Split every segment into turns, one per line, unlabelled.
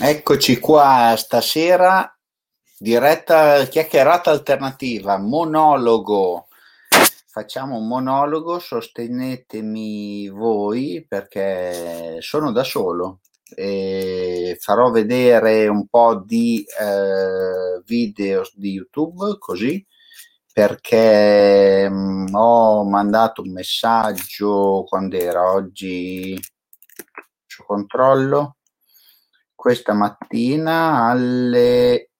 Eccoci qua stasera, diretta chiacchierata alternativa, monologo. Facciamo un monologo, sostenetemi voi perché sono da solo e farò vedere un po' di eh, video di YouTube così perché mh, mm, ho mandato un messaggio quando era oggi controllo questa mattina alle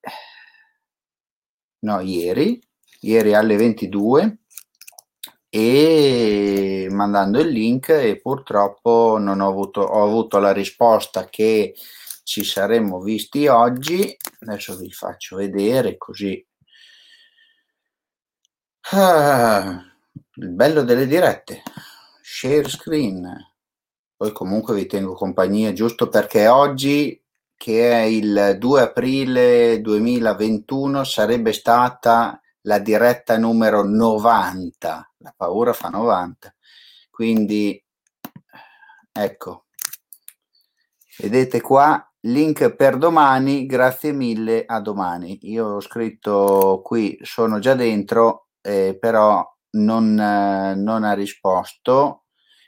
no ieri ieri alle 22 e mandando il link e purtroppo non ho avuto ho avuto la risposta che ci saremmo visti oggi. Adesso vi faccio vedere così. Ah, il bello delle dirette. Share screen. Poi comunque vi tengo compagnia giusto perché oggi che è il 2 aprile 2021 sarebbe stata la diretta numero 90. La paura fa 90. Quindi ecco. Vedete qua link per domani, grazie mille a domani. Io ho scritto qui sono già dentro, eh, però non, eh, non ha risposto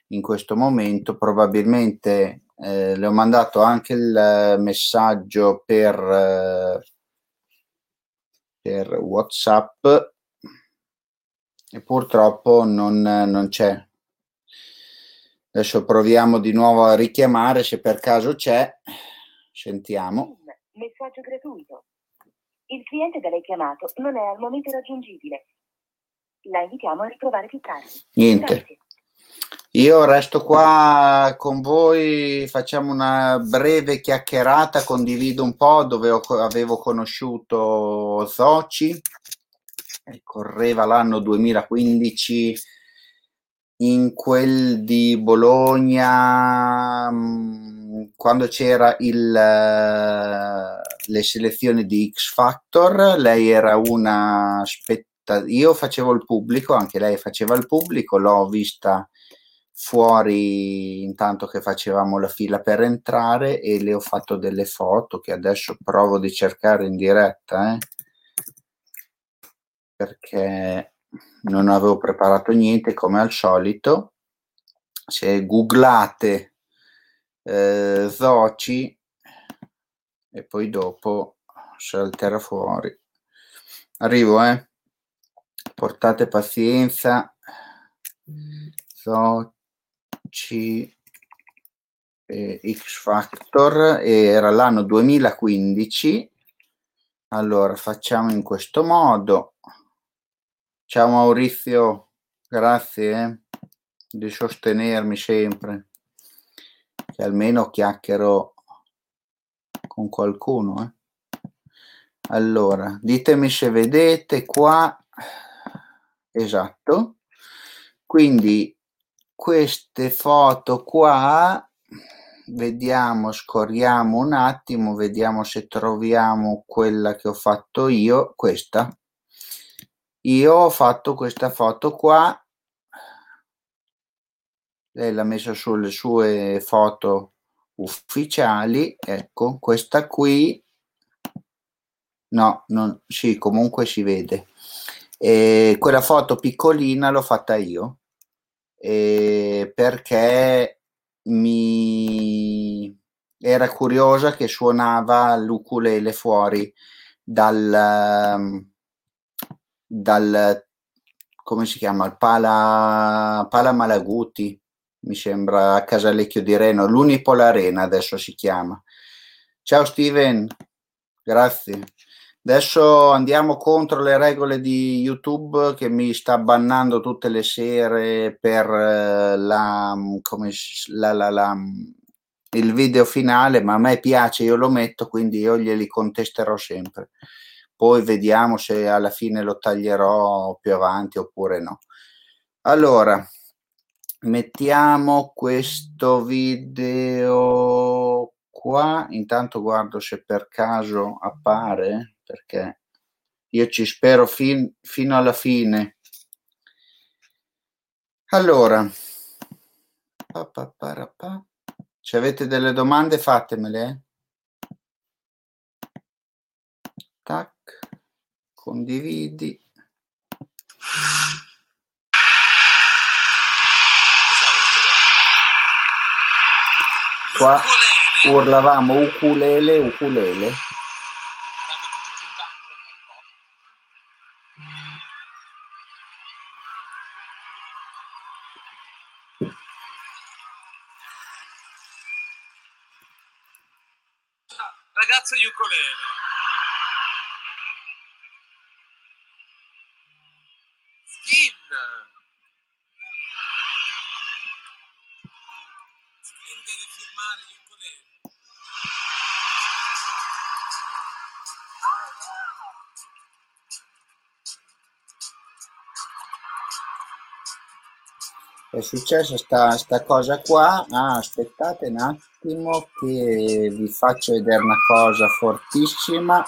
in questo momento, probabilmente eh, le ho mandato anche il messaggio per, eh, per WhatsApp e purtroppo non, non c'è. Adesso proviamo di nuovo a richiamare se per caso c'è. Sentiamo.
Messaggio gratuito. Il cliente da lei chiamato non è al momento raggiungibile. La invitiamo a riprovare più tardi.
Niente. Grazie. Io resto qua con voi, facciamo una breve chiacchierata, condivido un po' dove ho, avevo conosciuto Zoci, correva l'anno 2015 in quel di Bologna mm, quando c'era il, le selezioni di X Factor, lei era una spettatrice, io facevo il pubblico, anche lei faceva il pubblico, l'ho vista fuori intanto che facevamo la fila per entrare e le ho fatto delle foto che adesso provo di cercare in diretta eh? perché non avevo preparato niente come al solito. Se googlate eh, Zoci e poi dopo salterà fuori. Arrivo eh. Portate pazienza. Zoci C eh, X Factor era l'anno 2015 allora facciamo in questo modo. Ciao Maurizio grazie eh, di sostenermi sempre. Che almeno chiacchiero con qualcuno eh. allora ditemi se vedete qua. Esatto. Quindi queste foto qua vediamo scorriamo un attimo vediamo se troviamo quella che ho fatto io questa. Io ho fatto questa foto qua. Lei l'ha messa sulle sue foto ufficiali ecco questa qui. No non sì comunque si vede. E quella foto piccolina l'ho fatta io eh, perché mi era curiosa che suonava l'ukulele fuori dal, ehm, dal come si chiama? Il Pala, Pala Malaguti mi sembra a Casalecchio di Reno l'Unipol Arena adesso si chiama. Ciao Steven. Grazie Adesso andiamo contro le regole di YouTube che mi sta bannando tutte le sere per eh, la, come, la, la, la, il video finale, ma a me piace, io lo metto, quindi io glieli contesterò sempre. Poi vediamo se alla fine lo taglierò più avanti oppure no. Allora, mettiamo questo video qua, intanto guardo se per caso appare perché io ci spero fin, fino alla fine. Allora, se avete delle domande fatemele. Tac, condividi. Qua urlavamo ukulele, ukulele.
Ukulele. Skin. Skin deve firmare gli ukulele.
È successa sta, sta cosa qua. Ah, aspettate un attimo che vi faccio vedere una cosa fortissima.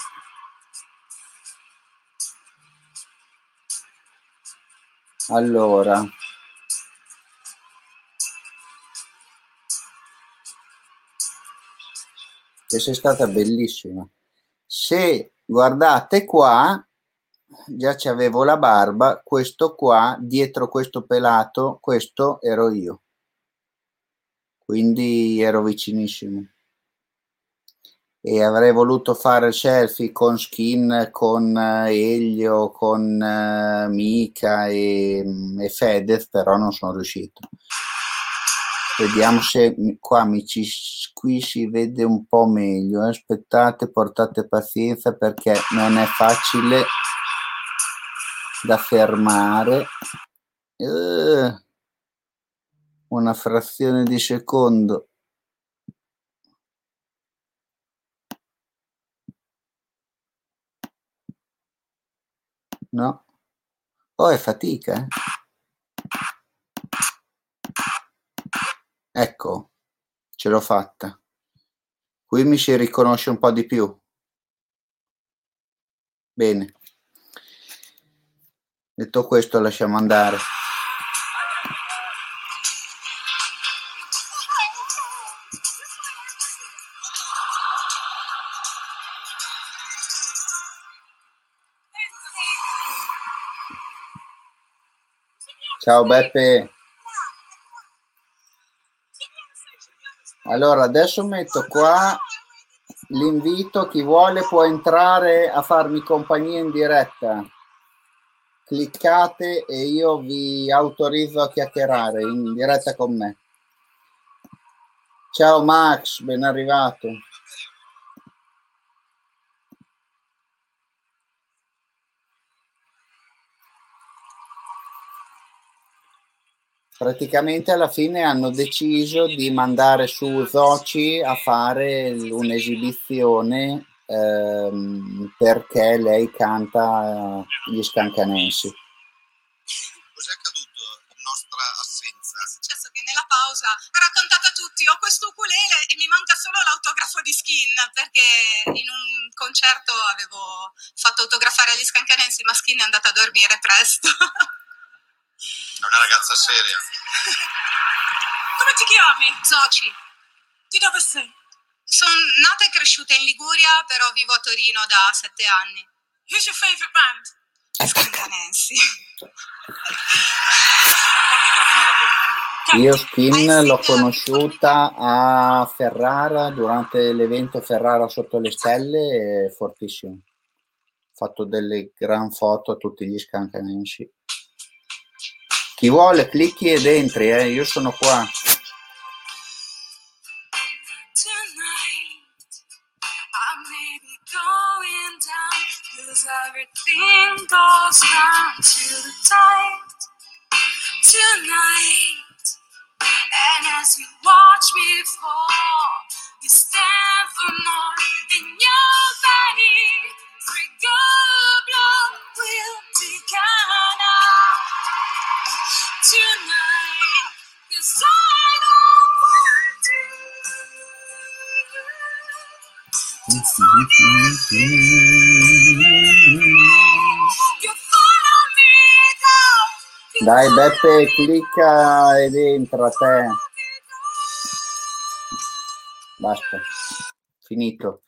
Allora, questa è stata bellissima. Se guardate qua, già ci avevo la barba, questo qua, dietro questo pelato, questo ero io. Quindi ero vicinissimo. E avrei voluto fare selfie con Skin, con eh, Elio, con eh, Mika e, e Fedez, però non sono riuscito. Vediamo se qua mi ci, qui si vede un po' meglio. Aspettate, portate pazienza perché non è facile da fermare. Eh, una frazione di secondo. No. Oh, è fatica. eh. Ecco, ce l'ho fatta. Qui mi si riconosce un po' di più. Bene. Detto questo, lasciamo andare. Ciao Beppe. Allora, adesso metto qua l'invito, chi vuole può entrare a farmi compagnia in diretta. Cliccate e io vi autorizzo a chiacchierare in diretta con me. Ciao Max, ben arrivato. Praticamente alla fine hanno deciso di mandare su Zoci a fare un'esibizione ehm, perché lei canta eh, gli scancanensi.
Cos'è accaduto in nostra assenza?
È successo che nella pausa ha raccontato a tutti ho questo ukulele e mi manca solo l'autografo di Skin perché in un concerto avevo fatto autografare agli scancanensi ma Skin è andata a dormire presto.
È una ragazza seria.
Come ti chiami? Zoci. Di dove sei? Sono nata e cresciuta in Liguria però vivo a Torino da sette anni. Who's your favorite band? Scancanensi.
Io Skin l'ho conosciuta a Ferrara durante l'evento Ferrara sotto le stelle, è fortissimo. Ho fatto delle gran foto a tutti gli scancanensi. Chi vuole clicchi ed entri, eh, io sono qua. Beppe, clicca ed entra te. Basta, finito.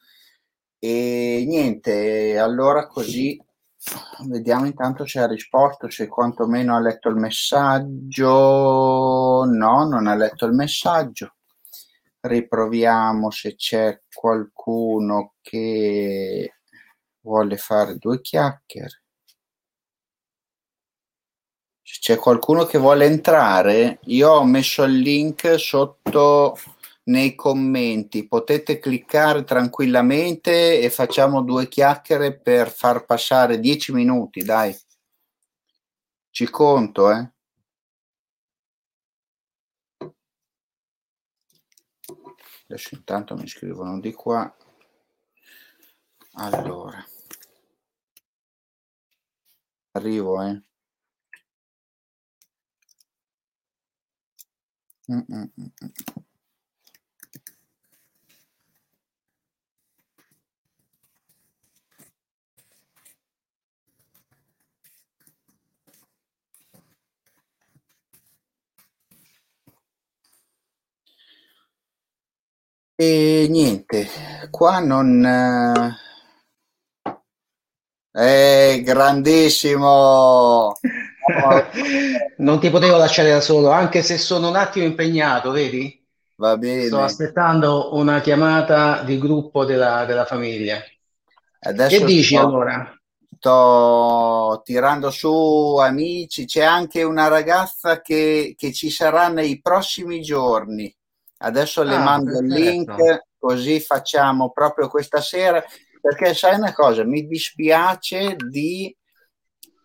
E niente, allora così vediamo intanto se ha risposto, se quantomeno ha letto il messaggio. No, non ha letto il messaggio. Riproviamo se c'è qualcuno che vuole fare due chiacchiere. Se c'è qualcuno che vuole entrare, io ho messo il link sotto nei commenti. Potete cliccare tranquillamente e facciamo due chiacchiere per far passare dieci minuti, dai. Ci conto, eh. Adesso intanto mi scrivono di qua. Allora. Arrivo, eh. Mm-mm-mm. E niente, qua non... Eh, grandissimo!
non ti potevo lasciare da solo, anche se sono un attimo impegnato, vedi?
Va bene.
Sto aspettando una chiamata di gruppo della, della famiglia.
Adesso
che dici
sto,
allora?
Sto tirando su amici, c'è anche una ragazza che, che ci sarà nei prossimi giorni. Adesso le
Ah,
mando il link,
perfetto.
così facciamo proprio questa sera, perché sai una cosa, mi dispiace di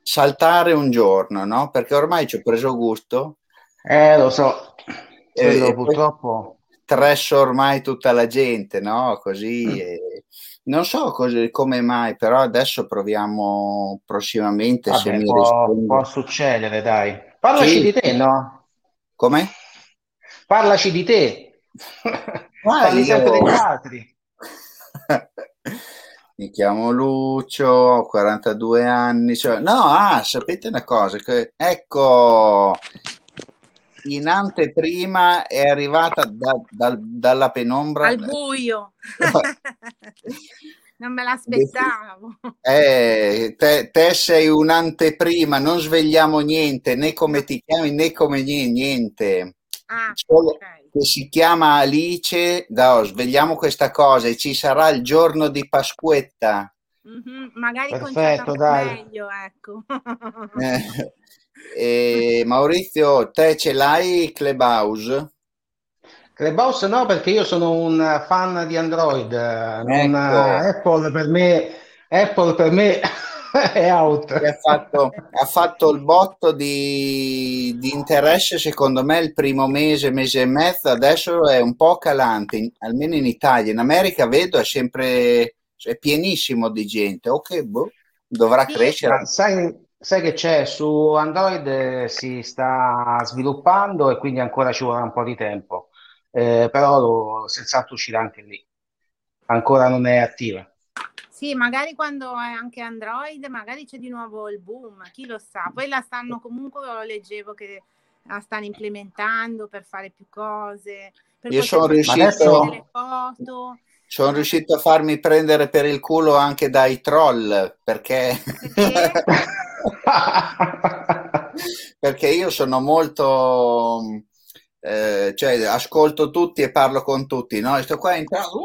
saltare un giorno, no? Perché ormai ci ho preso gusto,
Eh, lo so,
e, e poi
purtroppo.
stresso ormai tutta la gente, no? Così,
Mm.
e non so cos- come mai, però adesso proviamo prossimamente se
Vabbè,
mi
può, può succedere, dai. Parlaci
Sì,
di te, no?
come?
Parlaci di te.
Ma
Parli sempre degli altri.
mi chiamo Lucio, ho 42 anni. cioè- No, ah, sapete una cosa? Che, ecco, in anteprima è arrivata da- dal- dalla penombra.
Al buio. non me l'aspettavo.
Eh, te, te sei un'anteprima, non svegliamo niente, né come ti chiami né come nie- niente.
Ah,
Solo
ok.
Che si chiama Alice, no, svegliamo questa cosa e ci sarà il giorno di Pasquetta.
Mhm, Magari
Perfetto, dai.
meglio, ecco.
Eh, e Maurizio, te ce l'hai Clubhouse?
Clubhouse no, perché io sono un fan di Android, eh, non,
Ecco,
eh, Apple per me, Apple per me è out.
ha fatto, ha fatto il botto di, di interesse, secondo me, il primo mese, mese e mezzo, adesso è un po' calante, in- almeno in Italia. In America vedo è sempre è pienissimo di gente. Ok, boh, dovrà
Sì,
crescere.
sai, sai che c'è? Su Android eh, si sta sviluppando e quindi ancora ci vorrà un po' di tempo, Eh, però lo- senz'altro uscirà anche lì. Ancora non è attiva.
Sì, magari quando è anche Android, magari c'è di nuovo il boom, chi lo sa. Poi la stanno comunque, lo leggevo che la stanno implementando per fare più cose, per
Io sono riuscito,
adesso
foto.
sono riuscito a farmi prendere per il culo anche dai troll perché,
perché?
perché io sono molto, eh, cioè ascolto tutti e parlo con tutti, no? E sto qua entrando,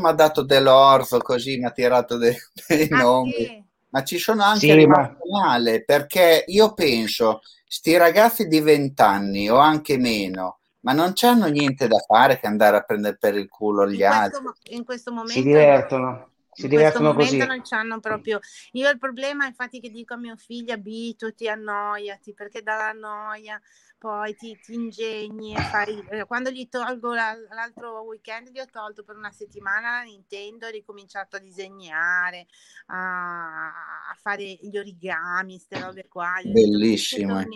mi ha dato dell'orzo così, mi ha tirato de- dei
Ah
nomi.
sì,
Ma ci sono anche
Sì, ma
male perché io penso, sti ragazzi di 20 anni o anche meno, ma non c'hanno niente da fare che andare a prendere per il culo gli
in questo,
altri.
mo- in questo
si
momento no.
divertono, si
In questo
divertono
momento
così.
non c'hanno proprio. Io il problema, infatti, che dico a mio figlio: abituati, annoiati, perché dalla noia poi ti, ti ingegni e fai. eh, Quando gli tolgo la- l'altro weekend, gli ho tolto per una settimana la Nintendo, ho ricominciato a disegnare, a, a fare gli origami, queste robe qua. Gli ho detto: "Perché
Bellissimo. eh.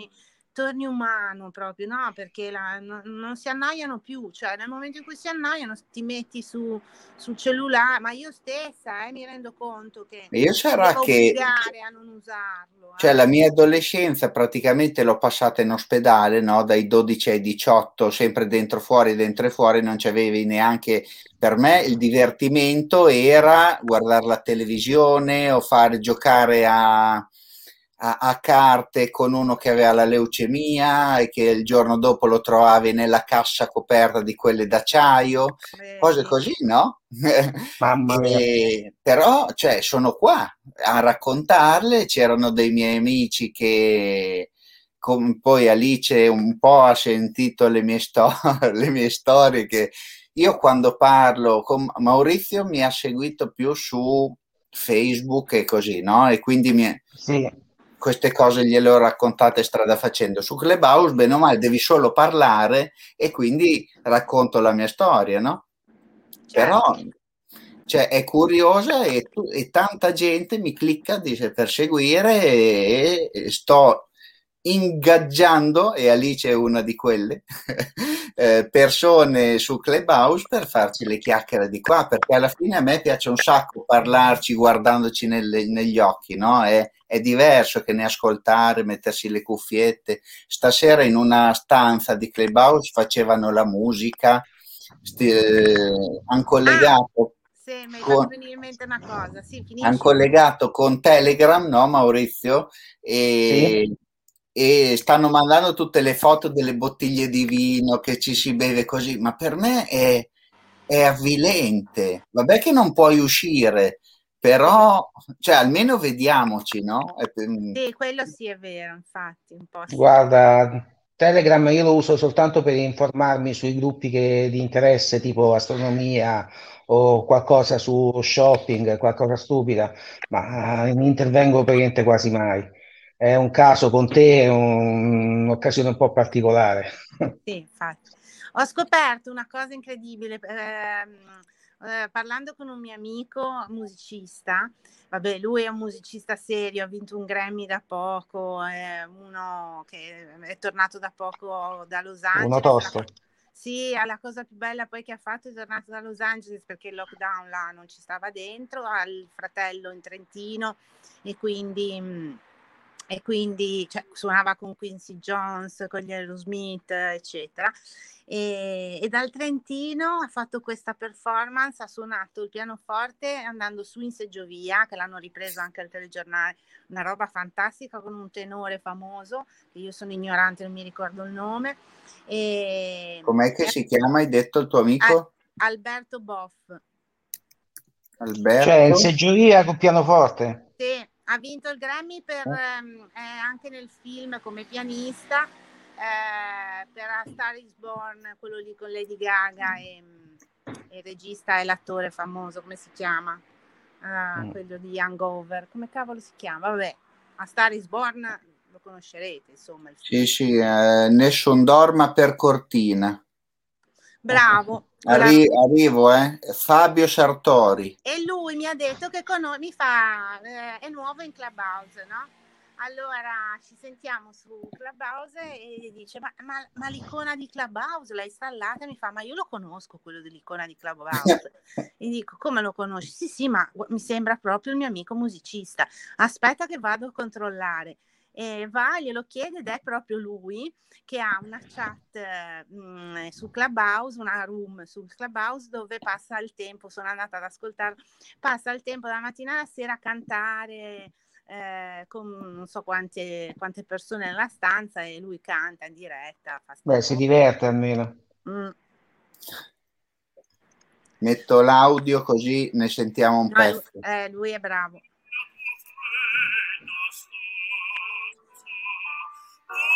Torni, umano proprio, no? Perché la, no, non si annoiano più, cioè nel momento in cui si annoiano ti metti su, sul cellulare, ma io stessa eh, mi rendo conto che
io sarà che
a non usarlo.
cioè
eh.
la mia adolescenza praticamente l'ho passata in ospedale, no? Dai 12 ai 18, sempre dentro fuori, dentro e fuori, non c'avevi neanche per me il divertimento era guardare la televisione o fare giocare a, a, a carte con uno che aveva la leucemia e che il giorno dopo lo trovavi nella cassa coperta di quelle d'acciaio, cose così, no?
Mamma mia.
E- però, cioè, sono qua a raccontarle. C'erano dei miei amici che com- poi Alice un po' ha sentito le mie, sto- le mie storie che io quando parlo con Maurizio mi ha seguito più su Facebook e così, no? E quindi mi-
Sì,
queste cose gliele ho raccontate strada facendo. Su Clubhouse, bene o male, devi solo parlare e quindi racconto la mia storia, no? Però
Certo.
cioè, è curiosa e, e tanta gente mi clicca dice, per seguire e, e sto ingaggiando, e Alice è una di quelle, eh, persone su Clubhouse per farci le chiacchiere di qua, perché alla fine a me piace un sacco parlarci guardandoci nelle- negli occhi, no? È, è diverso che ne ascoltare, mettersi le cuffiette. Stasera in una stanza di Clubhouse facevano la musica, sti- eh, han collegato
Sì, mi
con-
venire in mente una cosa. Sì,
hanno collegato con Telegram, no Maurizio? E, e stanno mandando tutte le foto delle bottiglie di vino che ci si beve così, ma per me è, è avvilente. Vabbè che non puoi uscire, però, cioè, almeno vediamoci, no? Per-
Sì, quello sì è vero, infatti, un po' sì.
guarda, Telegram io lo uso soltanto per informarmi sui gruppi che- di interesse, tipo astronomia o qualcosa su shopping, qualcosa stupida, ma non intervengo praticamente quasi mai. È un caso con te, un'occasione un po' particolare.
Sì, infatti. Ho scoperto una cosa incredibile, ehm, eh, parlando con un mio amico musicista, vabbè, lui è un musicista serio, ha vinto un Grammy da poco, è uno che è tornato da poco da Los
Uno
Angeles.
tosto.
Sì, la cosa più bella poi che ha fatto è tornato da Los Angeles perché il lockdown là non ci stava dentro, ha il fratello in Trentino e quindi, mm, e quindi cioè, suonava con Quincy Jones, con gli Aerosmith, eccetera. E, e dal Trentino ha fatto questa performance, ha suonato il pianoforte andando su in seggiovia, che l'hanno ripreso anche al telegiornale, una roba fantastica con un tenore famoso, che io sono ignorante, non mi ricordo il nome. E,
com'è che si chiama? Hai detto il tuo amico?
Alberto Boff.
Alberto?
Cioè, in seggiovia con pianoforte.
Sì, ha vinto il Grammy per,
Oh.
ehm, è anche nel film come pianista eh, per A Star is Born, quello lì con Lady Gaga e, e il regista e l'attore famoso, come si chiama? Ah,
Mm.
Quello di Hangover, come cavolo si chiama? Vabbè, A Star is Born lo conoscerete, insomma.
Sì, sì, eh, nessun dorma per Cortina.
Bravo.
Arri- arrivo, eh. Fabio Sartori.
E lui mi ha detto che con mi fa, eh, è nuovo in Clubhouse, no? Allora ci sentiamo su Clubhouse e dice: Ma, ma- ma l'icona di Clubhouse l'hai installata? Mi fa: Ma io lo conosco quello dell'icona di Clubhouse. e dico: Come lo conosci? Sì, sì, ma mi sembra proprio il mio amico musicista. Aspetta che vado a controllare. E va, glielo chiede ed è proprio lui che ha una chat eh, mh, su Clubhouse, una room su Clubhouse dove passa il tempo, sono andata ad ascoltare, passa il tempo dalla mattina alla sera a cantare eh, con non so quante, quante persone nella stanza e lui canta in diretta. Fa
Beh, si diverte almeno.
Mm.
Metto l'audio così ne sentiamo un
No,
pezzo.
eh, lui è bravo.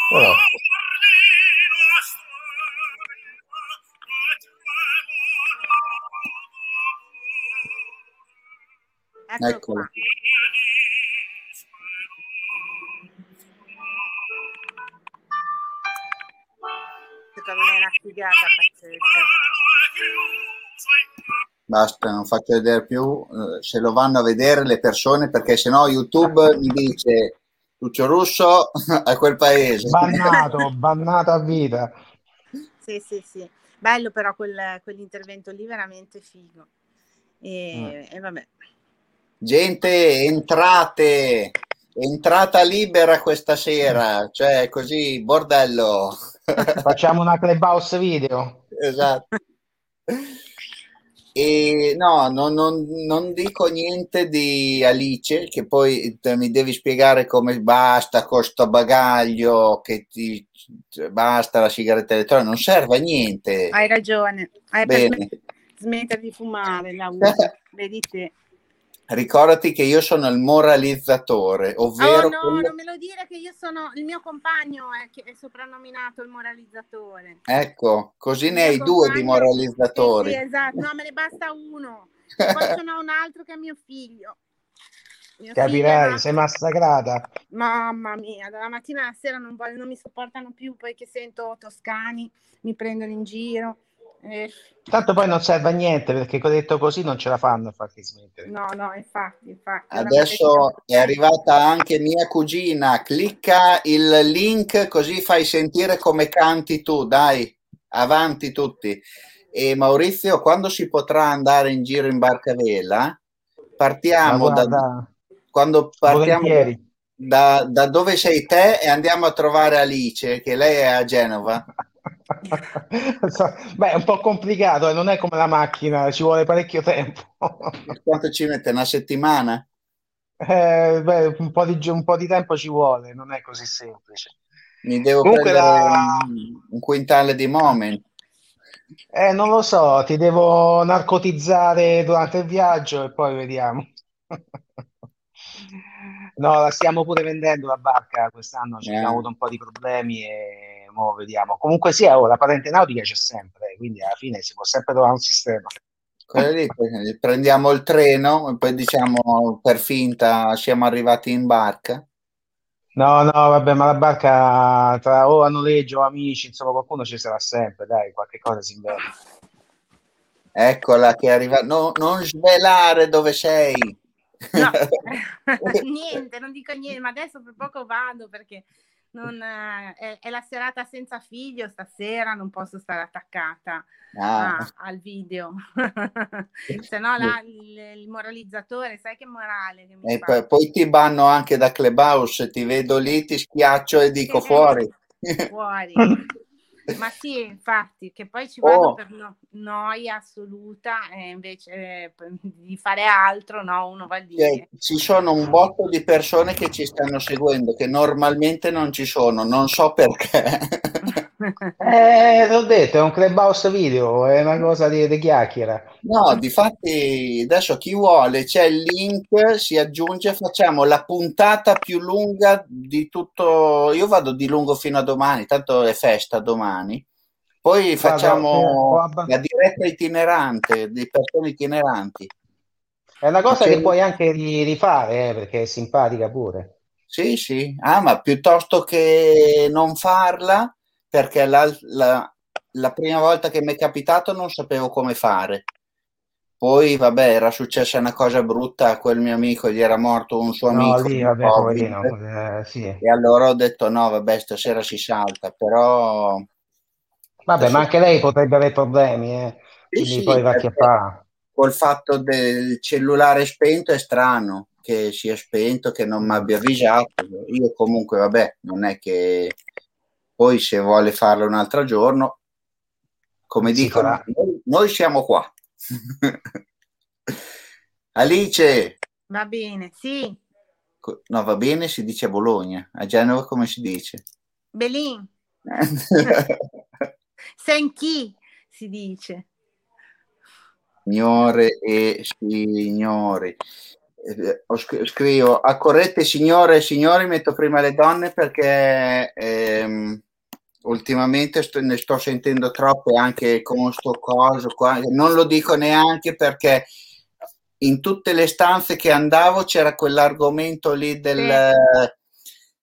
Però,
Eccolo
Eccolo.
qua. Secondo me è una figata pazzesca.
Basta, non faccio vedere più, eh, se lo vanno a vedere le persone perché sennò YouTube mi dice Lucio Russo a quel paese.
Bannato, bannato a vita.
Sì, sì, sì. Bello però quel, quell'intervento lì, veramente figo. E,
Mm.
e vabbè.
Gente, entrate, entrata libera questa sera, cioè così, bordello.
Facciamo una clubhouse video.
Esatto. E no, non, non- non dico niente di Alice, che poi mi devi spiegare come basta con sto bagaglio, che ti basta la sigaretta elettronica, non serve a niente.
Hai ragione. Hai
Bene.
smet- smettere di fumare, la uso. Vedi te.
Ricordati che io sono il moralizzatore, ovvero
Oh no,
quello-
non me lo dire che io sono il mio compagno è, che è soprannominato il moralizzatore.
Ecco, così ne
Il
hai
mio
due di moralizzatori.
Sì, sì, esatto. No, me ne basta uno. Poi ce n'ho un altro che è mio figlio. Mio figlio
Capirai,
nato-
sei massacrata.
Mamma mia, dalla mattina alla sera non, voglio- non mi sopportano più, poi che sento toscani, mi prendono in giro. Eh,
Tanto poi non serve a niente perché detto così non ce la fanno a farti smettere.
no, no, infatti, infatti.
Adesso è arrivata anche mia cugina, clicca il link così fai sentire come canti tu, dai, avanti tutti. E Maurizio, quando si potrà andare in giro in barca a vela? Partiamo da,
guarda,
quando partiamo da, da dove sei te e andiamo a trovare Alice, che lei è a Genova.
Beh, è un po' complicato, eh, non è come la macchina, ci vuole parecchio tempo.
Quanto ci mette? Una settimana?
Eh, beh, un po' di, un po' di tempo ci vuole, non è così semplice.
Mi devo
Comunque
prendere
la-
un, un quintale di moment.
Eh, non lo so, ti devo narcotizzare durante il viaggio e poi vediamo. No, la stiamo pure vendendo la barca quest'anno, ci
Eh.
abbiamo avuto un po' di problemi e mo vediamo. Comunque sia, oh, la patente nautica c'è sempre, quindi alla fine si può sempre trovare un sistema.
Lì, prendiamo il treno e poi diciamo per finta siamo arrivati in barca.
No, no, vabbè, ma la barca tra o a noleggio o amici, insomma, qualcuno ci sarà sempre, dai, qualche cosa si inventa.
Eccola che arriva. No, non svelare dove sei.
No, niente, non dico niente, ma adesso per poco vado perché non, eh, è, è la serata senza figlio stasera, non posso stare attaccata
Ah,
a- al video. Se no là, il, il moralizzatore, sai che morale che mi
e
fa?
poi, poi ti banno anche da Clubhouse, ti vedo lì, ti schiaccio e dico fuori.
fuori. Ma sì, infatti, che poi ci vado
Oh.
per no- noia assoluta e invece eh, di fare altro, no, uno va lì.
Cioè, ci sono un botto di persone che ci stanno seguendo che normalmente non ci sono, non so perché.
Eh, l'ho detto, è un clubhouse video, è una cosa di, di chiacchiera.
No, difatti adesso chi vuole c'è il link, si aggiunge, facciamo la puntata più lunga di tutto. Io vado di lungo fino a domani, tanto è festa domani. Poi facciamo
eh,
la diretta itinerante di persone itineranti.
È una cosa
Perché-
che puoi anche ri- rifare, eh, perché è simpatica pure.
Sì, sì, ah, ma piuttosto che non farla, perché la, la- la prima volta che mi è capitato non sapevo come fare. Poi, vabbè, era successa una cosa brutta a quel mio amico, gli era morto un suo
No,
amico
lì, vabbè,
Covid,
eh, sì.
e allora ho detto no, vabbè, stasera si salta, però
Vabbè, ma anche lei potrebbe avere problemi, eh. Quindi
sì,
poi va
perché
fa.
col fatto del cellulare spento è strano che sia spento, che non mi abbia avvisato. Io comunque, vabbè, non è che poi se vuole farlo un altro giorno, come
Si
dicono, noi, noi siamo qua. Alice,
Va bene, sì,
no, va bene, si dice a Bologna, a Genova come si dice?
Belin, Senchi si dice.
Signore e signori, Eh, sc- scrivo a corrette signore e signori, metto prima le donne perché ehm, ultimamente sto- ne sto sentendo troppe anche con sto coso qua. Non lo dico neanche perché in tutte le stanze che andavo c'era quell'argomento lì del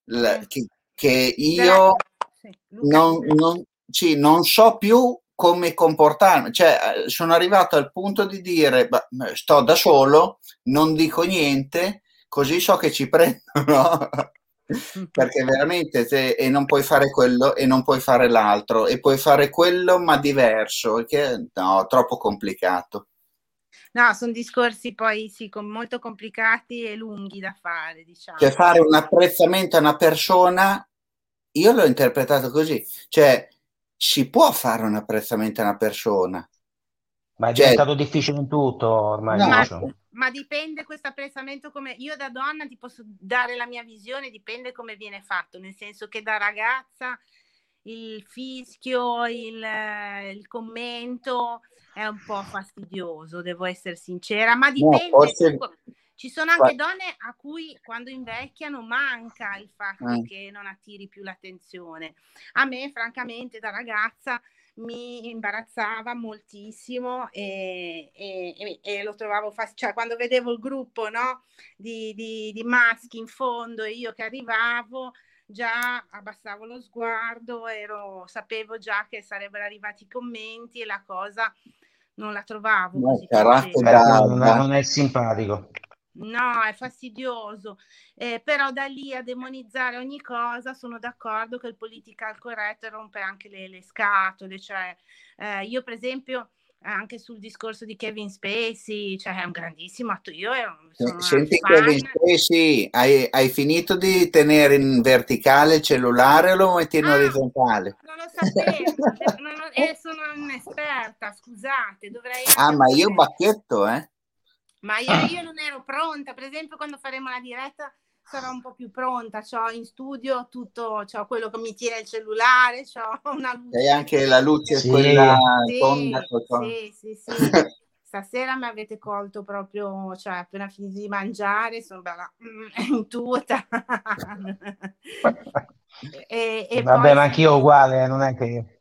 la- che, che io
Sì,
non, non- sì, non so più come comportarmi, cioè sono arrivato al punto di dire "Beh, sto da solo, non dico niente, così so che ci prendono. perché veramente se, e non puoi fare quello e non puoi fare l'altro e puoi fare quello ma diverso, che no, troppo complicato.
No, sono discorsi poi sì, com- molto complicati e lunghi da fare, diciamo.
Cioè fare un apprezzamento a una persona, io l'ho interpretato così, cioè si può fare un apprezzamento a una persona.
Ma è
Cioè-
diventato difficile in tutto ormai.
No,
ma, ma dipende questo apprezzamento come io da donna ti posso dare la mia visione, dipende come viene fatto, nel senso che da ragazza il fischio, il, eh, il commento è un po' fastidioso, devo essere sincera, ma dipende.
forse-
Ci sono anche donne a cui quando invecchiano manca il fatto
Mm.
che non attiri più l'attenzione. A me, francamente, da ragazza mi imbarazzava moltissimo e, e- e- lo trovavo fast- cioè quando vedevo il gruppo no, di, di- di maschi in fondo e io che arrivavo già abbassavo lo sguardo ero, sapevo già che sarebbero arrivati i commenti e la cosa non la trovavo
No,
così
non, è, non è simpatico.
No, è fastidioso, Eh, però da lì a demonizzare ogni cosa sono d'accordo che il political correct rompe anche le, le scatole, cioè eh, io per esempio anche sul discorso di Kevin Spacey, cioè è un grandissimo attore, io ero- sono
Senti
fan.
Kevin Spacey, hai, hai finito di tenere in verticale il cellulare o lo metti in
Ah,
orizzontale?
Non lo sapevo, non lo- eh, sono un'esperta, scusate, dovrei
Ah, ma io bacchetto, eh?
Ma io, io non ero pronta, per esempio quando faremo la diretta sarò un po' più pronta, ho in studio tutto, c'ho quello che mi tiene il cellulare, ho una luce.
Hai anche la luce
Sì.
quella
Sì,
tonda. con-
sì, sì, sì. Stasera mi avete colto proprio, cioè appena finito di mangiare, sono bella mm, in tuta. e, e
Vabbè,
poi
ma anch'io uguale, non è che...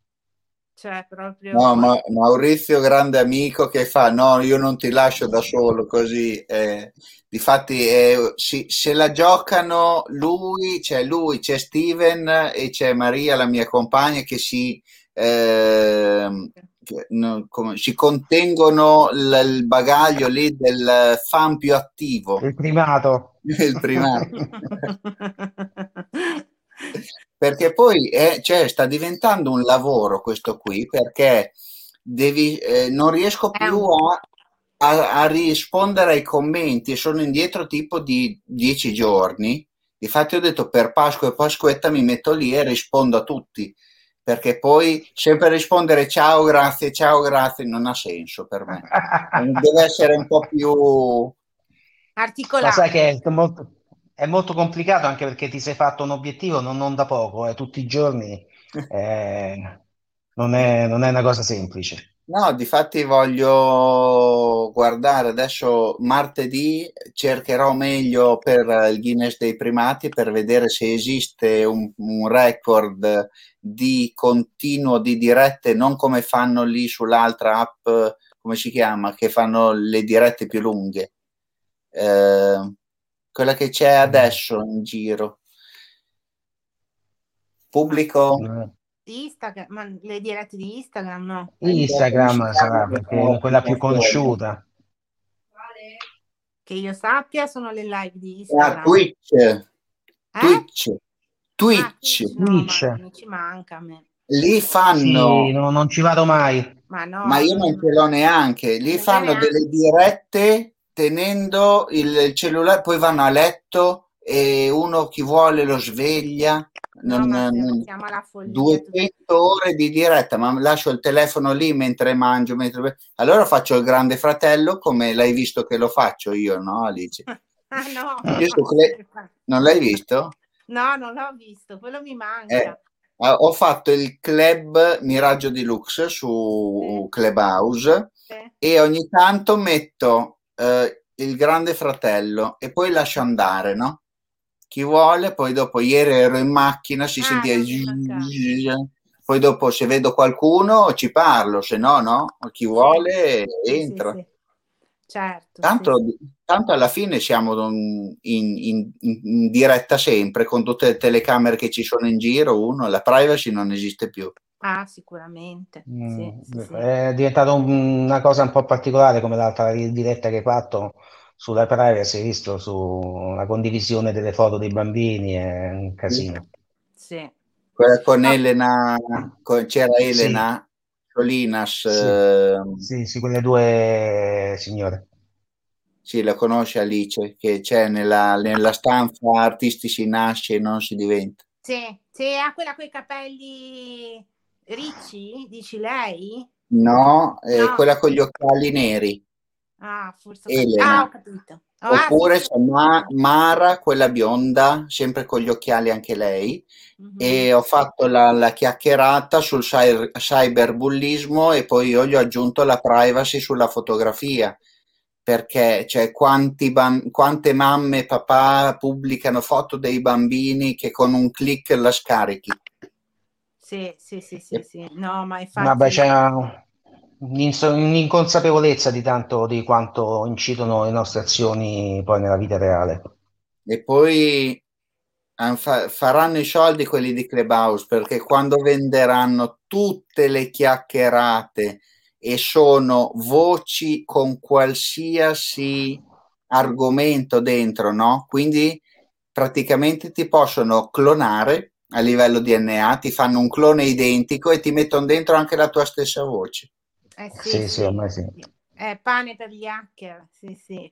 cioè proprio
No, ma Maurizio, grande amico, che fa? No, io non ti lascio da solo così. eh, difatti, eh, si- se la giocano lui, c'è lui, c'è Steven e c'è Maria, la mia compagna, che si, che, no, come- si contengono l- il bagaglio lì del fan più attivo,
Il primato.
il primato. Perché poi è- cioè, sta diventando un lavoro questo qui, perché devi, eh, non riesco più a, a- a rispondere ai commenti, sono indietro tipo di dieci giorni. Infatti ho detto per Pasqua e Pasquetta mi metto lì e rispondo a tutti, perché poi sempre rispondere ciao, grazie, ciao, grazie non ha senso per me. Deve essere un po' più...
Ma
articolato.
sai che è molto, è molto complicato anche perché ti sei fatto un obiettivo non, non da poco, eh, tutti i giorni, eh, non è, non è una cosa semplice.
No, difatti voglio guardare adesso martedì, cercherò meglio per il Guinness dei primati per vedere se esiste un, un record di continuo di dirette, non come fanno lì sull'altra app, come si chiama, che fanno le dirette più lunghe. Eh, quella che c'è adesso in giro. Pubblico.
Instagram, ma le dirette di Instagram no.
Instagram sarà perché quella più conosciuta.
Che io sappia sono le live di
Ah,
Instagram.
Twitch,
Eh?
Twitch,
Ah,
Twitch.
no,
Twitch.
ma non ci manca a me.
Lì
Sì,
fanno,
no- non ci vado mai.
Ma no,
ma io non ce l'ho neanche, lì fanno
neanche.
delle dirette tenendo il, cellulare, poi vanno a letto e uno chi vuole lo sveglia.
no,
Non,
siamo,
non-
alla follia.
200 ore di diretta, ma lascio il telefono lì mentre mangio. Mentre... Allora faccio il grande fratello come l'hai visto che lo faccio io, no Alice?
Ah, no.
Cle- Non l'hai visto?
No, non l'ho visto, quello mi manca.
Eh, Ah, Ho fatto il club Miraggio Deluxe su
Sì.
Clubhouse
Sì.
e ogni tanto metto eh, il grande fratello e poi lascio andare, no? Chi vuole, poi dopo ieri ero in macchina, si
Ah,
sentiva poi dopo se vedo qualcuno ci parlo, se no no, chi vuole
sì,
entra.
sì. Certo.
Tanto,
sì,
tanto alla fine siamo in- in- in diretta sempre con tutte le telecamere che ci sono in giro, uno, la privacy non esiste più.
Ah, sicuramente.
Mm,
Sì, sì, sì.
È diventata un- una cosa un po' particolare come l'altra diretta che hai fatto sulla privacy, hai visto, sulla condivisione delle foto dei bambini, è un casino.
Sì.
Quella con
No.
Elena, con- c'era
Sì.
Elena Solinas,
Sì.
eh,
Sì, sì, quelle due signore.
sì, la conosce Alice, che c'è nella, nella stanza artisti si nasce e non si diventa.
Sì, sì, ha quella con i capelli ricci, dici lei?
No, è
No.
quella con gli occhiali neri.
Ah, forse.
Elena.
Ah, ho capito. Oh, ah,
Oppure
sì, sì.
c'è Ma- Mara, quella bionda, sempre con gli occhiali anche lei.
Mhm.
E ho fatto la, la chiacchierata sul cy- cyberbullismo e poi io gli ho aggiunto la privacy sulla fotografia. Perché cioè, quanti bam- quante mamme e papà pubblicano foto dei bambini che con un click la scarichi?
Sì, sì, sì, sì, sì. No, ma infatti...
Vabbè, c'è un'inconsapevolezza di tanto di quanto incidono le nostre azioni poi nella vita reale.
E poi faranno i soldi quelli di Clubhouse perché quando venderanno tutte le chiacchierate e sono voci con qualsiasi argomento dentro, no? Quindi praticamente ti possono clonare a livello DNA, ti fanno un clone identico e ti mettono dentro anche la tua stessa voce.
Eh,
Sì, sì, ormai sì.
È pane per gli hacker, sì, sì.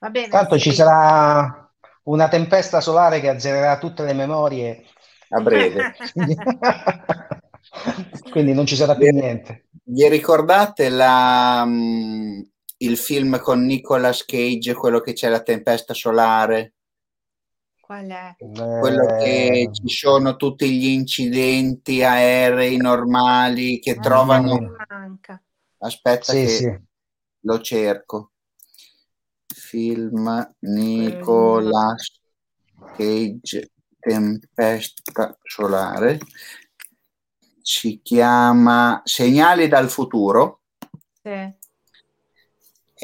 Va bene,
Tanto
sì.
ci sarà una tempesta solare che azzererà tutte le memorie,
A breve.
quindi, quindi non ci sarà più niente.
Vi ricordate la, mm, il film con Nicolas Cage, quello che c'è la tempesta solare?
Qual è?
Quello che ci sono tutti gli incidenti aerei normali che
Ah,
trovano.
manca.
Aspetta
sì,
che
sì.
lo cerco. Film Nicolas Cage, tempesta solare. Si chiama Segnali dal futuro.
Sì.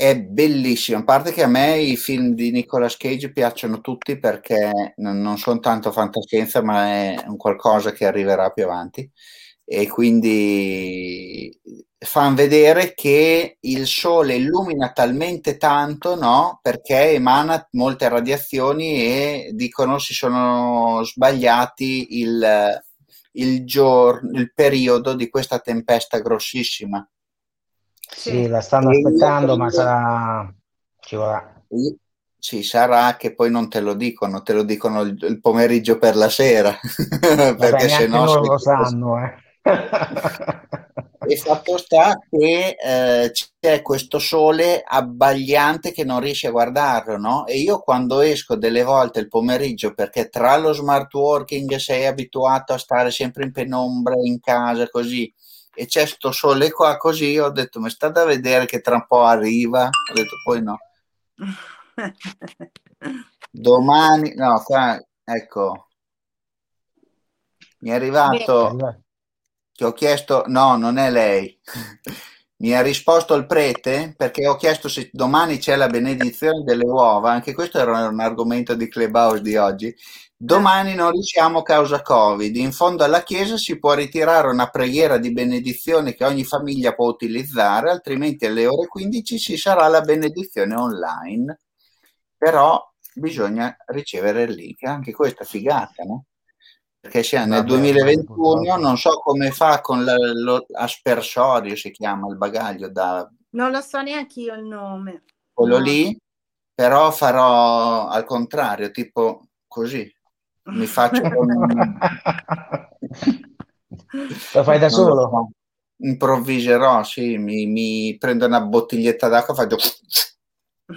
È bellissimo, a parte che a me i film di Nicolas Cage piacciono tutti perché non, sono tanto fantascienza, ma è un qualcosa che arriverà più avanti. E quindi fanno vedere che il sole illumina talmente tanto, no? Perché emana molte radiazioni e dicono si sono sbagliati il, il giorno, il periodo di questa tempesta grossissima.
Sì, la stanno
E
aspettando, ma sarà... ci vorrà.
Ci sarà che poi non te lo dicono, te lo dicono il, il pomeriggio per la sera,
Vabbè,
perché se no sai
lo sanno, eh.
E fatto sta che eh, c'è questo sole abbagliante che non riesci a guardarlo, no? E io quando esco delle volte il pomeriggio, perché tra lo smart working sei abituato a stare sempre in penombra in casa così, e c'è sto sole qua così, ho detto, ma state a vedere che tra un po' arriva? Ho detto, poi no. Domani, no, qua, ecco, mi è arrivato che ho chiesto, no, non è lei, mi ha risposto il prete perché ho chiesto se domani c'è la benedizione delle uova, anche questo era un argomento di Clubhouse di oggi. Domani non riusciamo causa Covid. In fondo alla chiesa si può ritirare una preghiera di benedizione che ogni famiglia può utilizzare, altrimenti alle ore 15 ci sarà la benedizione online. Però bisogna ricevere il link, anche questa figata, no? Perché siamo nel
Vabbè,
2021,
purtroppo.
non so come fa con la- lo aspersorio, si chiama il bagaglio da
Non lo so neanche io il nome.
quello
No.
lì, però farò al contrario, tipo così. Mi faccio con...
Lo fai da solo?
so. Improvviserò, sì, mi, mi prendo una bottiglietta d'acqua, faccio...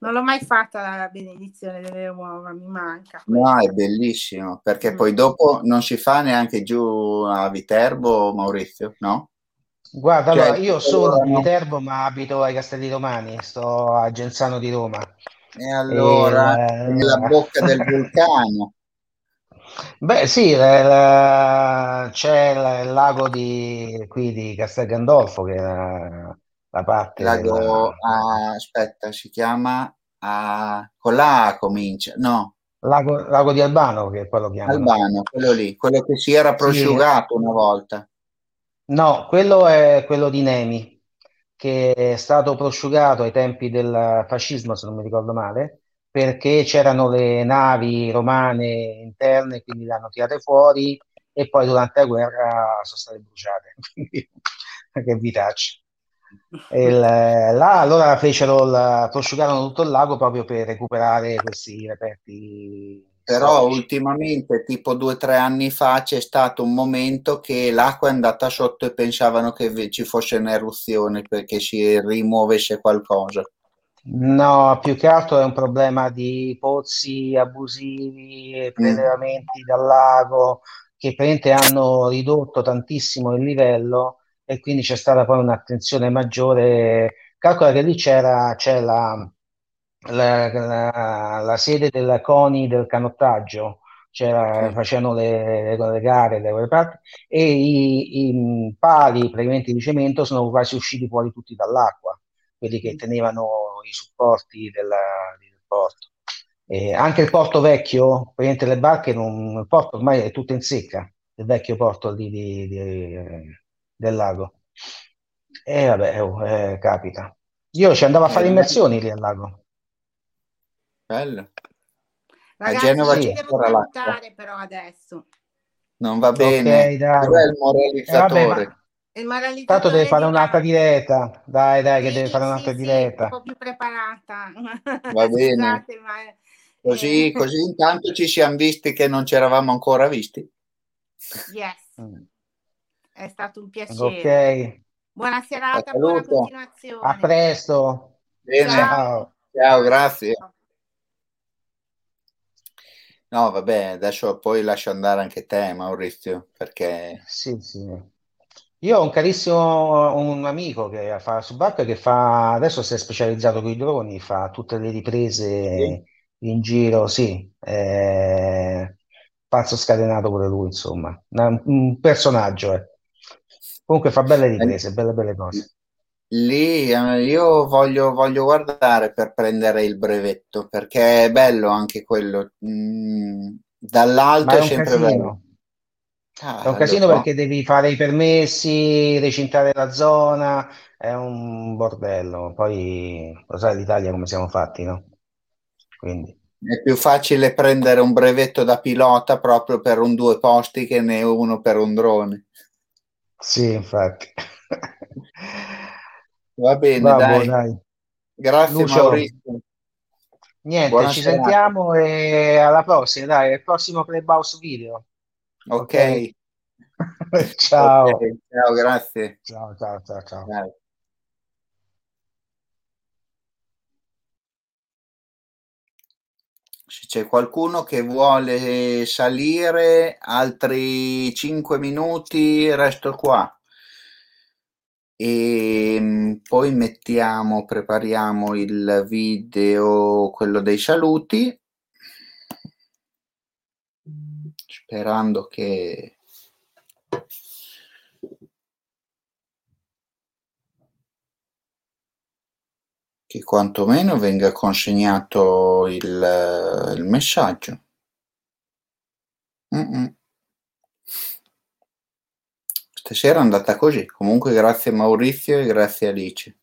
non l'ho mai fatta la benedizione delle uova, mi manca.
No, è bellissimo, perché
Mm.
poi dopo non si fa neanche giù a Viterbo, Maurizio, no?
Guarda,
Cioè,
allora, io sono di
no.
Viterbo, ma abito ai Castelli Romani, sto a Genzano di Roma.
E allora,
Eh,
nella bocca del vulcano.
Beh, sì, la- la- c'è la- il lago di, qui di Castel Gandolfo, che è la, parte
Lago, ah, aspetta, si chiama ah, con la A comincia, no,
lago, lago di Albano, che poi lo chiamano.
Albano, quello lì, quello che si era prosciugato una volta.
No, quello è quello di Nemi. Che è stato prosciugato ai tempi del fascismo, se non mi ricordo male, perché c'erano le navi romane interne, quindi le hanno tirate fuori e poi durante la guerra sono state bruciate. che vitaccia. Là allora fecero il, prosciugarono tutto il lago proprio per recuperare questi reperti
però ultimamente, tipo due o tre anni fa, c'è stato un momento che l'acqua è andata sotto e pensavano che ci fosse un'eruzione perché si rimuovesse qualcosa.
No, più che altro è un problema di pozzi abusivi e
Mm.
prelevamenti dal lago che praticamente hanno ridotto tantissimo il livello e quindi c'è stata poi un'attenzione maggiore. Calcola che lì c'era c'è la, la- la- la sede della CONI del canottaggio, c'era, facevano le, le gare quelle parti e i, i pali praticamente di cemento sono quasi usciti fuori tutti dall'acqua quelli che tenevano i supporti della- del porto. E anche il porto vecchio, praticamente le barche, non, il porto ormai è tutto in secca, il vecchio porto lì di- di- del lago. E vabbè, oh, eh, capita. Io ci andavo a fare
Eh,
immersioni lì al lago.
Bello. A
Ragazzi,
Genova
io
Sì.
mi devo salutare però adesso.
Non va
Ok,
bene.
dai.
Dov'è il
Eh, vabbè,
moralizzatore?
ma
Il
tanto deve fare un'altra diretta. Dai, dai, che deve
Sì,
fare
sì,
un'altra
sì, un
diretta.
po' più preparata.
Va bene.
Scusate, ma
Così,
eh,
così intanto ci siamo visti che non ci eravamo ancora visti.
yes,
Mm.
è stato un piacere.
Ok,
Buona serata, buona
saluto.
a
continuazione.
presto.
Bene.
Ciao.
Ciao.
Ciao, grazie.
Ciao.
No, vabbè, adesso poi lascio andare anche te, Maurizio, perché
Sì, sì. Io ho un carissimo un amico che fa subacquea che fa adesso si è specializzato con i droni, fa tutte le
sì,
riprese in giro, sì, eh, pazzo scatenato pure lui, insomma, Una- un personaggio, eh. Comunque fa belle riprese, belle belle cose.
Lì eh, io voglio, voglio guardare per prendere il brevetto, perché è bello anche quello. Mm, dall'alto
Ma
è
è un
sempre bello.
casino, è un
Ah,
casino
so.
perché devi fare i permessi, recintare la zona, è un bordello. Poi lo sai l'Italia come siamo fatti, no? Quindi.
È più facile prendere un brevetto da pilota proprio per un due posti che ne uno per un drone.
Sì, infatti.
Va bene,
Vabbè,
dai.
dai.
Grazie
Lucio,
Maurizio.
niente,
Buona
ci
serata.
sentiamo e alla prossima, dai, al prossimo Clubhouse video,
Ok.
ok?
Ok,
Ciao.
ciao, grazie.
Ciao, ciao, ciao, ciao.
Ciao. Se c'è qualcuno che vuole salire, altri 5 minuti, resto qua. E mm, poi mettiamo, prepariamo il video, quello dei saluti, sperando che che quantomeno venga consegnato il, il messaggio. Mm-mm. Stasera è andata così. Comunque grazie Maurizio e grazie Alice.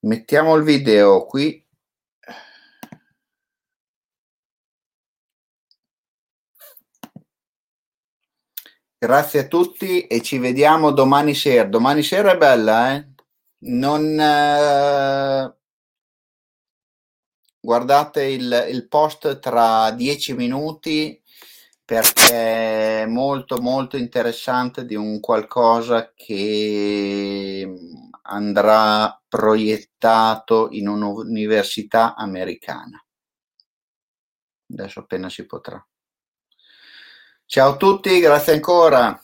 Mettiamo il video qui. Grazie a tutti e ci vediamo domani sera. Domani sera è bella, eh? Non eh, guardate il, il post tra dieci minuti perché è molto molto interessante di un qualcosa che andrà proiettato in un'università americana. Adesso appena si potrà. Ciao a tutti, grazie ancora.